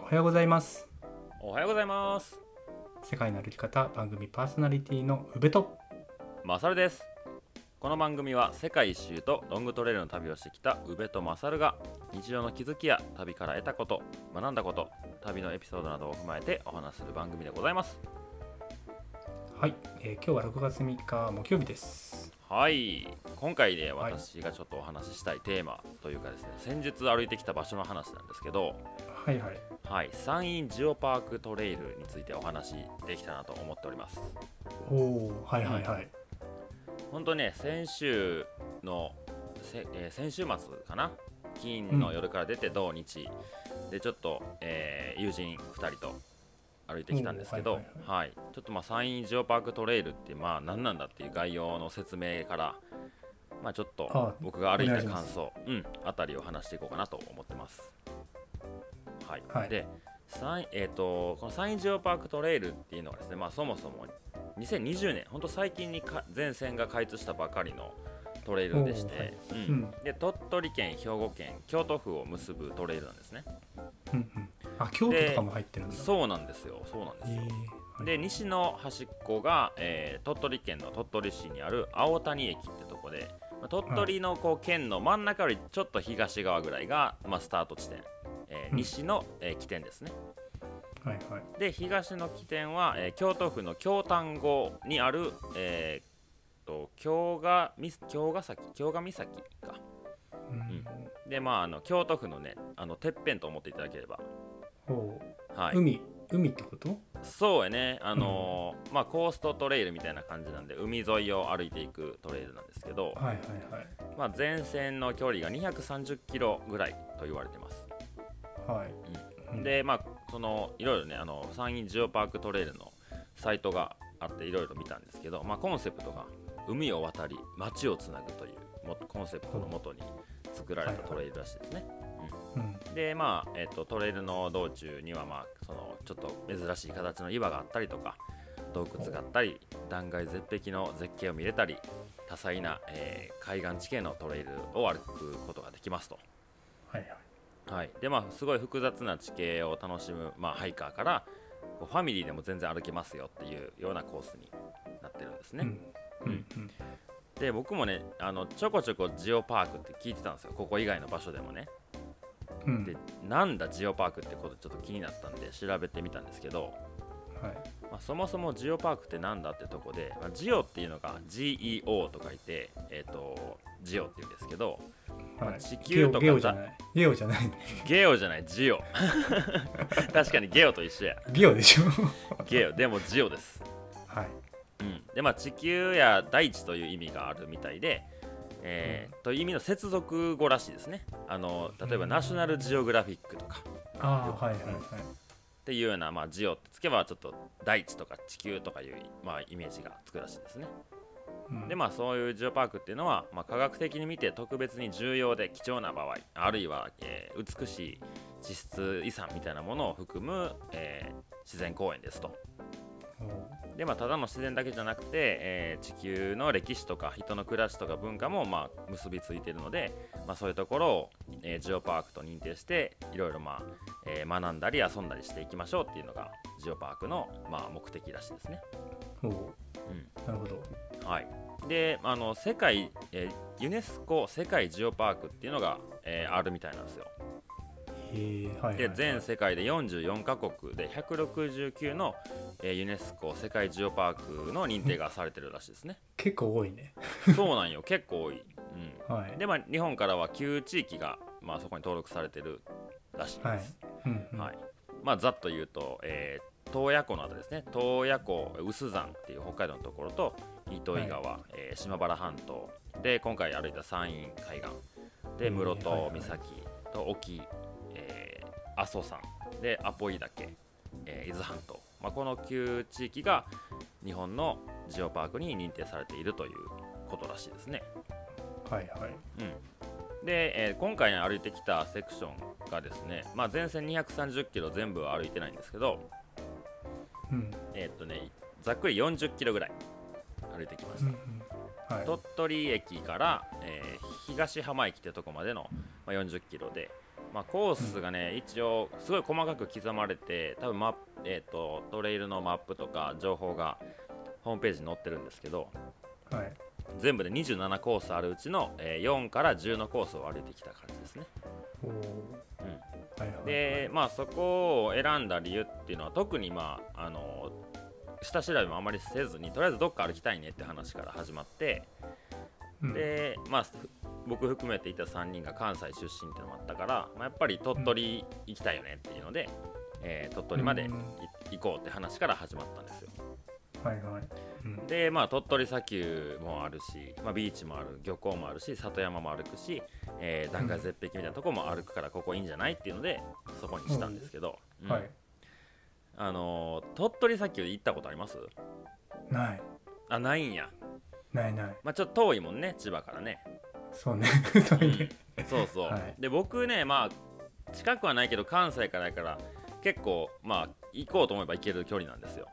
おはようございます。おはようございます。世界の歩き方番組パーソナリティの宇部と。マサルです。この番組は世界一周とロングトレイルの旅をしてきた宇部とマサルが日常の気づきや旅から得たこと学んだこと旅のエピソードなどを踏まえてお話しする番組でございます。はい、えー今日は6月3日木曜日です。はい今回ねはい私がちょっとお話ししたいテーマというかですね、先日歩いてきた場所の話なんですけどはいはい。はい山陰ジオパークトレイルについてお話できたなと思っております。おおはいはいはい、本当ね先週のせ、えー先週末かな？金の夜から出て土日、でちょっと、えー友人2人と歩いてきたんですけど、おはいーはい。ちょっとまあ山陰ジオパークトレイルってまあ何なんだっていう概要の説明からまあちょっとあ僕が歩いた感想うんあたりを話していこうかなと思ってます。はい、はい。で山えー、とこの山陰ジオパークトレイルっていうのはですねまあそもそも2020年ほんと最近にか全線が開通したばかりのトレイルでして、うん。うん。で鳥取県兵庫県京都府を結ぶトレイルなんですね。うんうん。あ京都とかも入ってるんだ。そうなんですよ。そうなんですえよ、ーはい。で西の端っこが、えー鳥取県の鳥取市にある青谷駅ってとこで、まあ鳥取のこう県の真ん中よりちょっと東側ぐらいが、まあ、スタート地点、えーうん。西の、えー起点ですね。はいはい。で東の起点は、えー京都府の京丹後にある、えー、と京がみ京ヶ崎京ヶ岬か。うん。でまああの京都府のねあのてっぺんと思っていただければ。おーはい。海海ってこと？そうやね、あのーまあ、コーストトレイルみたいな感じなんで、海沿いを歩いていくトレイルなんですけど、はいはいはい。まあ、全線の距離が230キロぐらいと言われてます。はい。うん。で、まあ、そのいろいろね、あの山陰ジオパークトレイルのサイトがあって、いろいろ見たんですけど、まあ、コンセプトが海を渡り、街をつなぐというもコンセプトのもとに作られたトレイルらしいですね。うん。でまあ、えっとトレイルの道中には、まあ、そのちょっと珍しい形の岩があったりとか洞窟があったり断崖絶壁の絶景を見れたり多彩な、えー海岸地形のトレイルを歩くことができますと、はいはい。はい。でまあ、すごい複雑な地形を楽しむ、まあ、ハイカーからファミリーでも全然歩けますよっていうようなコースになってるんですね、うん。うんうん。で僕もねあのちょこちょこジオパークって聞いてたんですよ。ここ以外の場所でもねうん。でなんだジオパークってことちょっと気になったんで調べてみたんですけど、はい。まあ、そもそもジオパークってなんだってとこで、まあ、ジオっていうのが GEO と書いて、えー、とジオっていうんですけどはい。地球とかゲオじゃない。ゲオじゃないゲオじゃないジオ。確かにゲオと一緒や。ゲオでしょ。ゲオ。でもジオです、はい。うん、でまあ地球や大地という意味があるみたいでえーという意味の接続語らしいですね。あの例えばナショナルジオグラフィックとか。ああはいはいはい。っていうような、まあ、ジオってつけばちょっと大地とか地球とかいう、まあ、イメージがつくらしいですね。うん。でまあそういうジオパークっていうのは、まあ、科学的に見て特別に重要で貴重な場合あるいは、えー美しい地質遺産みたいなものを含む、えー自然公園ですと。おでまあただの自然だけじゃなくて、えー地球の歴史とか人の暮らしとか文化もまあ結びついているので、まあ、そういうところを、えージオパークと認定していろいろまあ、えー学んだり遊んだりしていきましょうっていうのがジオパークの、まあ、目的らしいですね。おおうんなるほどはい、であの世界、えーユネスコ世界ジオパークっていうのが、えーあるみたいなんですよ。ではい全世界で44カ国で169の、えーユネスコ世界ジオパークの認定がされてるらしいですね。結構多いね。そうなんよ。結構多い。うん。はい。でまあ、日本からは9地域が、まあ、そこに登録されてるらしいはい。です。うんうん。はい。まあ、ざっと言うと、えー洞爺湖のあたりですね。洞爺湖有珠山っていう北海道のところと糸魚川、えー島原半島。で今回歩いた山陰海岸。でうん室戸はいはい。岬と沖、えー阿蘇山でアポイ岳、えー伊豆半島、まあ、この9地域が日本のジオパークに認定されているということらしいですね。はいはい。うん、で、えー今回歩いてきたセクションがですね、まあ、全線230キロ全部は歩いてないんですけど、うん。えーっとね、ざっくり40キロぐらい歩いてきました、うんうん。はい。鳥取駅から、えー東浜駅ってとこまでの、まあ、40キロで、まあ、コースがね、一応すごい細かく刻まれて多分マえー、とトレイルのマップとか情報がホームページに載ってるんですけどはい。全部で27コースあるうちの、えー4から10のコースを歩いてきた感じですね。うん。でまあそこを選んだ理由っていうのは特にまああの下調べもあまりせずにとりあえずどっか歩きたいねって話から始まって、うん。でまあふ僕含めていた3人が関西出身っていうのもあったから、まあ、やっぱり鳥取行きたいよねっていうので、えー鳥取まで行こうって話から始まったんですよ。はいはい。うん。でまあ鳥取砂丘もあるし、まあ、ビーチもある漁港もあるし里山も歩くし、えー断崖絶壁みたいなとこも歩くからここいいんじゃないっていうのでそこにしたんですけど、うん。はい。あのー鳥取砂丘行ったことあります？ない。あないんや。ないない。まあちょっと遠いもんね千葉からねそうね。それでそうそう、はい。で僕ねまあ近くはないけど関西からやから結構まあ行こうと思えば行ける距離なんですよ。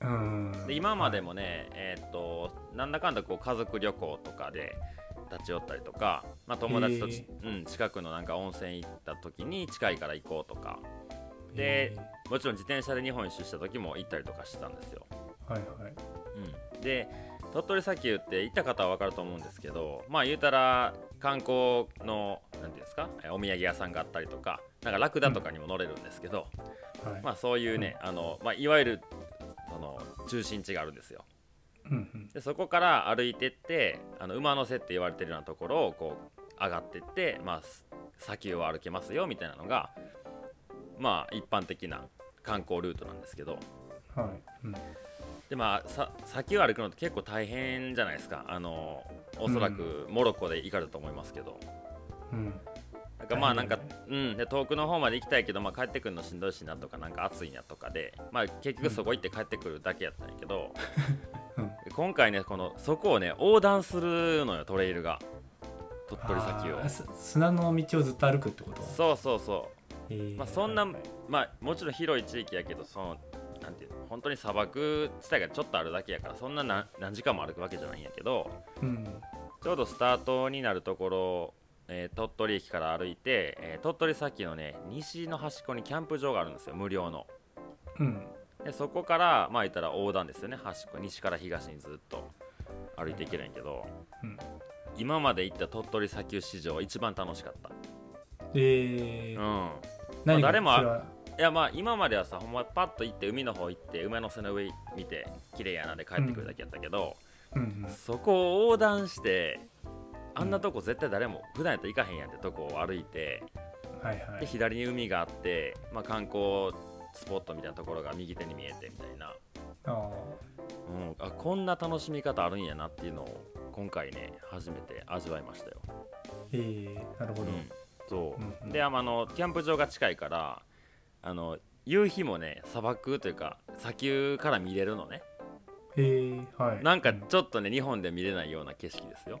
うん。で今までもね、えーっとなんだかんだこう家族旅行とかで立ち寄ったりとか、まあ、友達とち、うん、近くのなんか温泉行った時に近いから行こうとか。でえもちろん自転車で日本一周した時も行ったりとかしてたんですよ、ーはいはい。うん、で鳥取砂丘って行った方は分かると思うんですけどまあ言うたら観光の何ていうんですかえお土産屋さんがあったりとかなんかラクダとかにも乗れるんですけど、はい。まあそういうね、あのまあ、いわゆるその中心地があるんですよ。うんうん。でそこから歩いてってあの馬の背って言われてるようなところをこう上がってって、まあ、す砂丘を歩けますよみたいなのがまあ一般的な観光ルートなんですけど。はい。うんでまあさ砂丘歩くのって結構大変じゃないですか。あのおそらくモロッコで行かれたと思いますけど、うん。なんかまあなんかうん、で遠くの方まで行きたいけど、まあ、帰ってくるのしんどいしなとかなんか暑いなとかで、まあ、結局そこ行って帰ってくるだけやったんやけど、うん。今回ねこのそこをね横断するのよトレイルが。鳥取砂丘を砂の道をずっと歩くってこと？そうそうそえー。まあそんなまあもちろん広い地域やけどそのなんていうの本当に砂漠地帯がちょっとあるだけやからそんな何何時間も歩くわけじゃないんやけどうん。ちょうどスタートになるところ、えー鳥取駅から歩いて、えー鳥取砂丘のね西の端っこにキャンプ場があるんですよ無料の。うん。でそこからまあ言ったら横断ですよね端っこ西から東にずっと歩いていけるんやけど、うん。今まで行った鳥取砂丘史上一番楽しかった。えー。うん。何が誰もいやまあ今まではさほんまパッと行って海の方行って馬の背の上見て綺麗やなで帰ってくるだけやったけど、うんうん。そこを横断してあんなとこ絶対誰も普段やったら行かへんやんってとこを歩いてはいはい。で左に海があって、まあ、観光スポットみたいなところが右手に見えてみたいな、あうん、あこんな楽しみ方あるんやなっていうのを今回ね初めて味わいましたよ。ーえーなるほど、うん、そう、うんうん。であのキャンプ場が近いからあの夕日もね砂漠というか砂丘から見れるのね。えーはい。なんかうちょっとね日本で見れないような景色ですよ。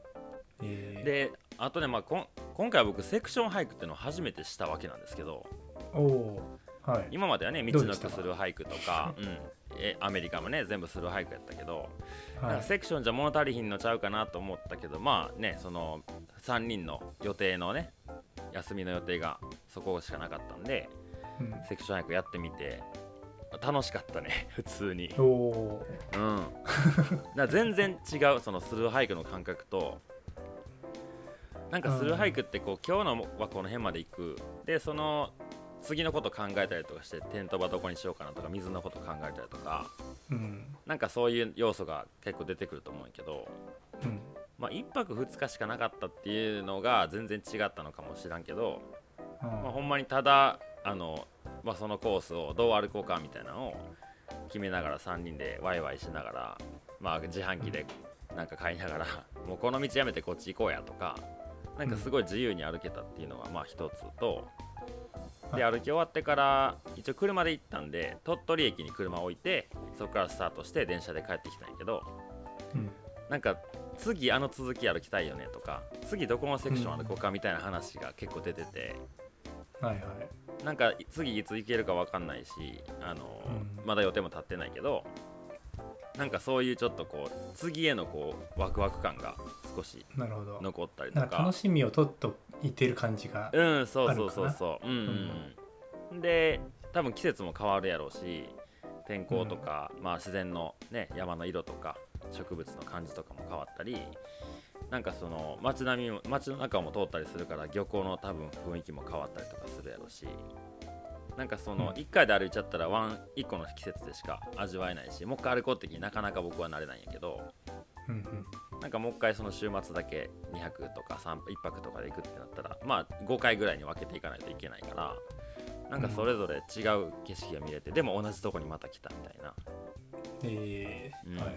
えー。であとね、まあ、こん今回は僕セクションハイクっていうのを初めてしたわけなんですけどおおーはい。今まではね道のくするハイクとか、うん、えアメリカもね全部するハイクやったけど、はい。かセクションじゃ物足りひんのちゃうかなと思ったけどまあねその3人の予定のね休みの予定がそこしかなかったんでうんセクションハイクやってみて。楽しかったね 普通に。おおうん。だ全然違うそのスルーハイクの感覚となんかスルーハイクってこう今日のはこの辺まで行く。でその次のこと考えたりとかしてテント場どこにしようかなとか水のこと考えたりとか。うん。なんかそういう要素が結構出てくると思うけど、うん。まあ、1泊2日しかなかったっていうのが全然違ったのかもしらんけど、あまあ、ほんまにただあの、まあ、そのコースをどう歩こうかみたいなのを決めながら3人でワイワイしながら、まあ、自販機でなんか買いながら もうこの道やめてこっち行こうやとかなんかすごい自由に歩けたっていうのがまあ一つと。ではい歩き終わってから一応車で行ったんで鳥取駅に車を置いてそこからスタートして電車で帰ってきたんやけどうんなんか次あの続き歩きたいよねとか次どこのセクション歩こうかみたいな話が結構出てて、はいはい。なんか次いつ行けるか分かんないしあの、うん。まだ予定も立ってないけどなんかそういうちょっとこう次へのこうワクワク感が少し残ったりとか。か楽しみを取っと似てる感じがうんそうそうそうそう。うんうん、で多分季節も変わるやろうし天候とか、まあ、自然の、ね、山の色とか植物の感じとかも変わったりなんかその街並みも街の中も通ったりするから漁港の多分雰囲気も変わったりとかするやろうしなんかそのうん。1回で歩いちゃったらワン1個の季節でしか味わえないしもう一回歩こうって気になかなか僕はなれないんやけどうんうん。なんかもう一回その週末だけ2泊とか3 1泊とかで行くってなったらまあ5回ぐらいに分けていかないといけないからなんかそれぞれ違う景色が見れて、でも同じとこにまた来たみたいな。えー。うん。はいはい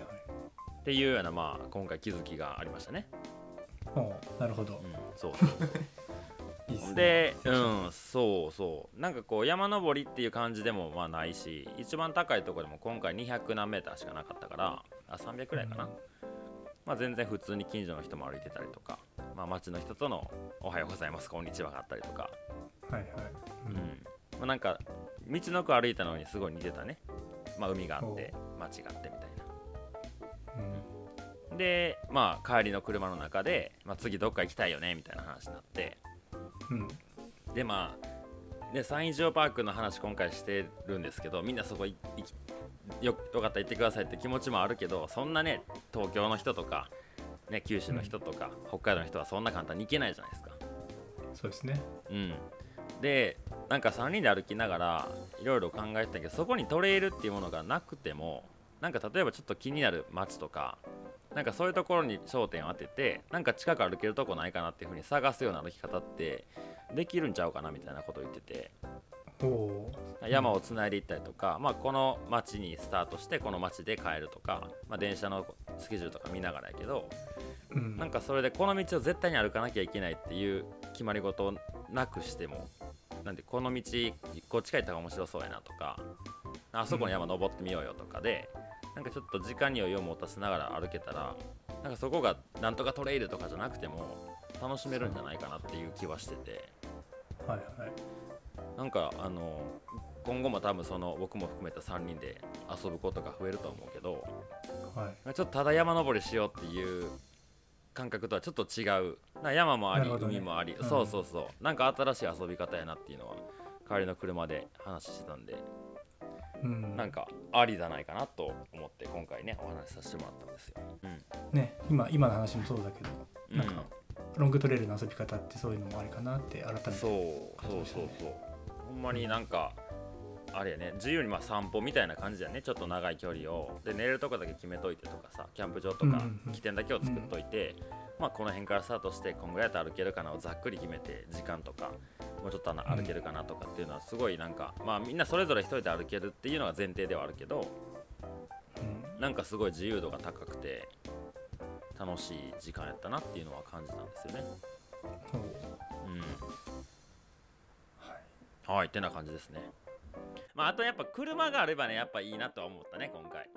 っていうようなまあ今回気づきがありましたね。おうなるほど。うん、そうそうそう。で、うん、そうそう。なんかこう山登りっていう感じでもまあないし一番高いところでも今回200何メーターしかなかったからあ300くらいかな、うん。まあ、全然普通に近所の人も歩いてたりとか、まあ、街の人との「おはようございますこんにちは」があったりとか、はいはい。うん。まあ、なんか道の奥歩いたのにすごい似てたね、まあ、海があって街があってみたいな。うんでまあ帰りの車の中で、まあ、次どっか行きたいよねみたいな話になって。うん。でまあねサンイジオパークの話今回してるんですけどみんなそこい行きよよかったら行ってくださいって気持ちもあるけどそんなね東京の人とか、ね、九州の人とか、北海道の人はそんな簡単に行けないじゃないですか。そうですね。うん、でなんか3人で歩きながらいろいろ考えてたけどそこにトレイルっていうものがなくてもなんか例えばちょっと気になる街とかなんかそういうところに焦点を当ててなんか近く歩けるとこないかなっていう風に探すような歩き方ってできるんちゃうかなみたいなことを言ってて。山をつないでいったりとか、まあ、この街にスタートしてこの街で帰るとか、まあ、電車のスケジュールとか見ながらやけどうん。なんかそれでこの道を絶対に歩かなきゃいけないっていう決まり事をなくしてもなんでこの道こっち帰ったら面白そうやなとかあそこの山登ってみようよとかで、なんかちょっと時間に余裕を持たせながら歩けたらなんかそこがなんとかトレイルとかじゃなくても楽しめるんじゃないかなっていう気はしてて。はいはい。なんかあの今後も多分その僕も含めた3人で遊ぶことが増えると思うけどはい。ちょっとただ山登りしようっていう感覚とはちょっと違う。な山もあり、ね。海もあり、うん。そうそうそう。なんか新しい遊び方やなっていうのは帰りの車で話してたんで、うん。なんかありじゃないかなと思って今回ねお話しさせてもらったんですよ、うん。ね今今の話もそうだけどうん。なんかロングトレイルの遊び方ってそういうのもありかなって改めて。そうそうそうそう。ほんまになんかあれやね自由にまあ散歩みたいな感じだよね。ちょっと長い距離を。で寝れるとこだけ決めといてとかさキャンプ場とかうんうんうん。起点だけを作っといて、まあこの辺からスタートしてこんぐらいだと歩けるかなをざっくり決めて時間とかもうちょっとあのうん歩けるかなとかっていうのはすごいなんか、まあみんなそれぞれ一人で歩けるっていうのが前提ではあるけどうんなんかすごい自由度が高くて楽しい時間やったなっていうのは感じたんですよね。うんはいはい、ってな感じですね。まあ、あとやっぱ車があればね、やっぱいいなとは思ったね、今回。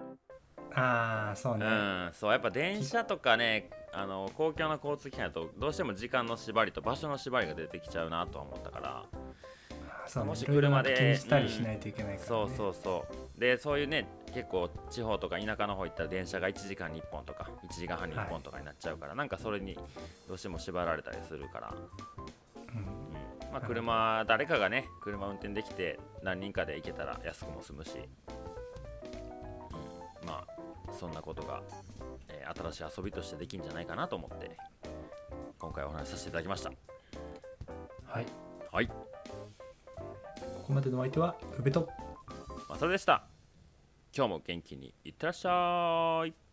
ああそうね、うん、そう、やっぱ電車とかね、あの公共の交通機関だと、どうしても時間の縛りと場所の縛りが出てきちゃうなとは思ったから、そうね。もし車で気にしたりしないといけないから、ね。そうそうそう。で、そういうね、結構地方とか田舎の方行ったら電車が1時間に1本とか、1時間半に1本とかになっちゃうから、なんかそれにどうしても縛られたりするから、うん。うん。まあ、車、誰かがね、車運転できて、何人かで行けたら安くも済むし、そんなことが、えー新しい遊びとしてできるんじゃないかなと思って、今回お話しさせていただきました。はいはい、ここまでのお相手は宇部とまあ、それでした。今日も元気にいってらっしゃい。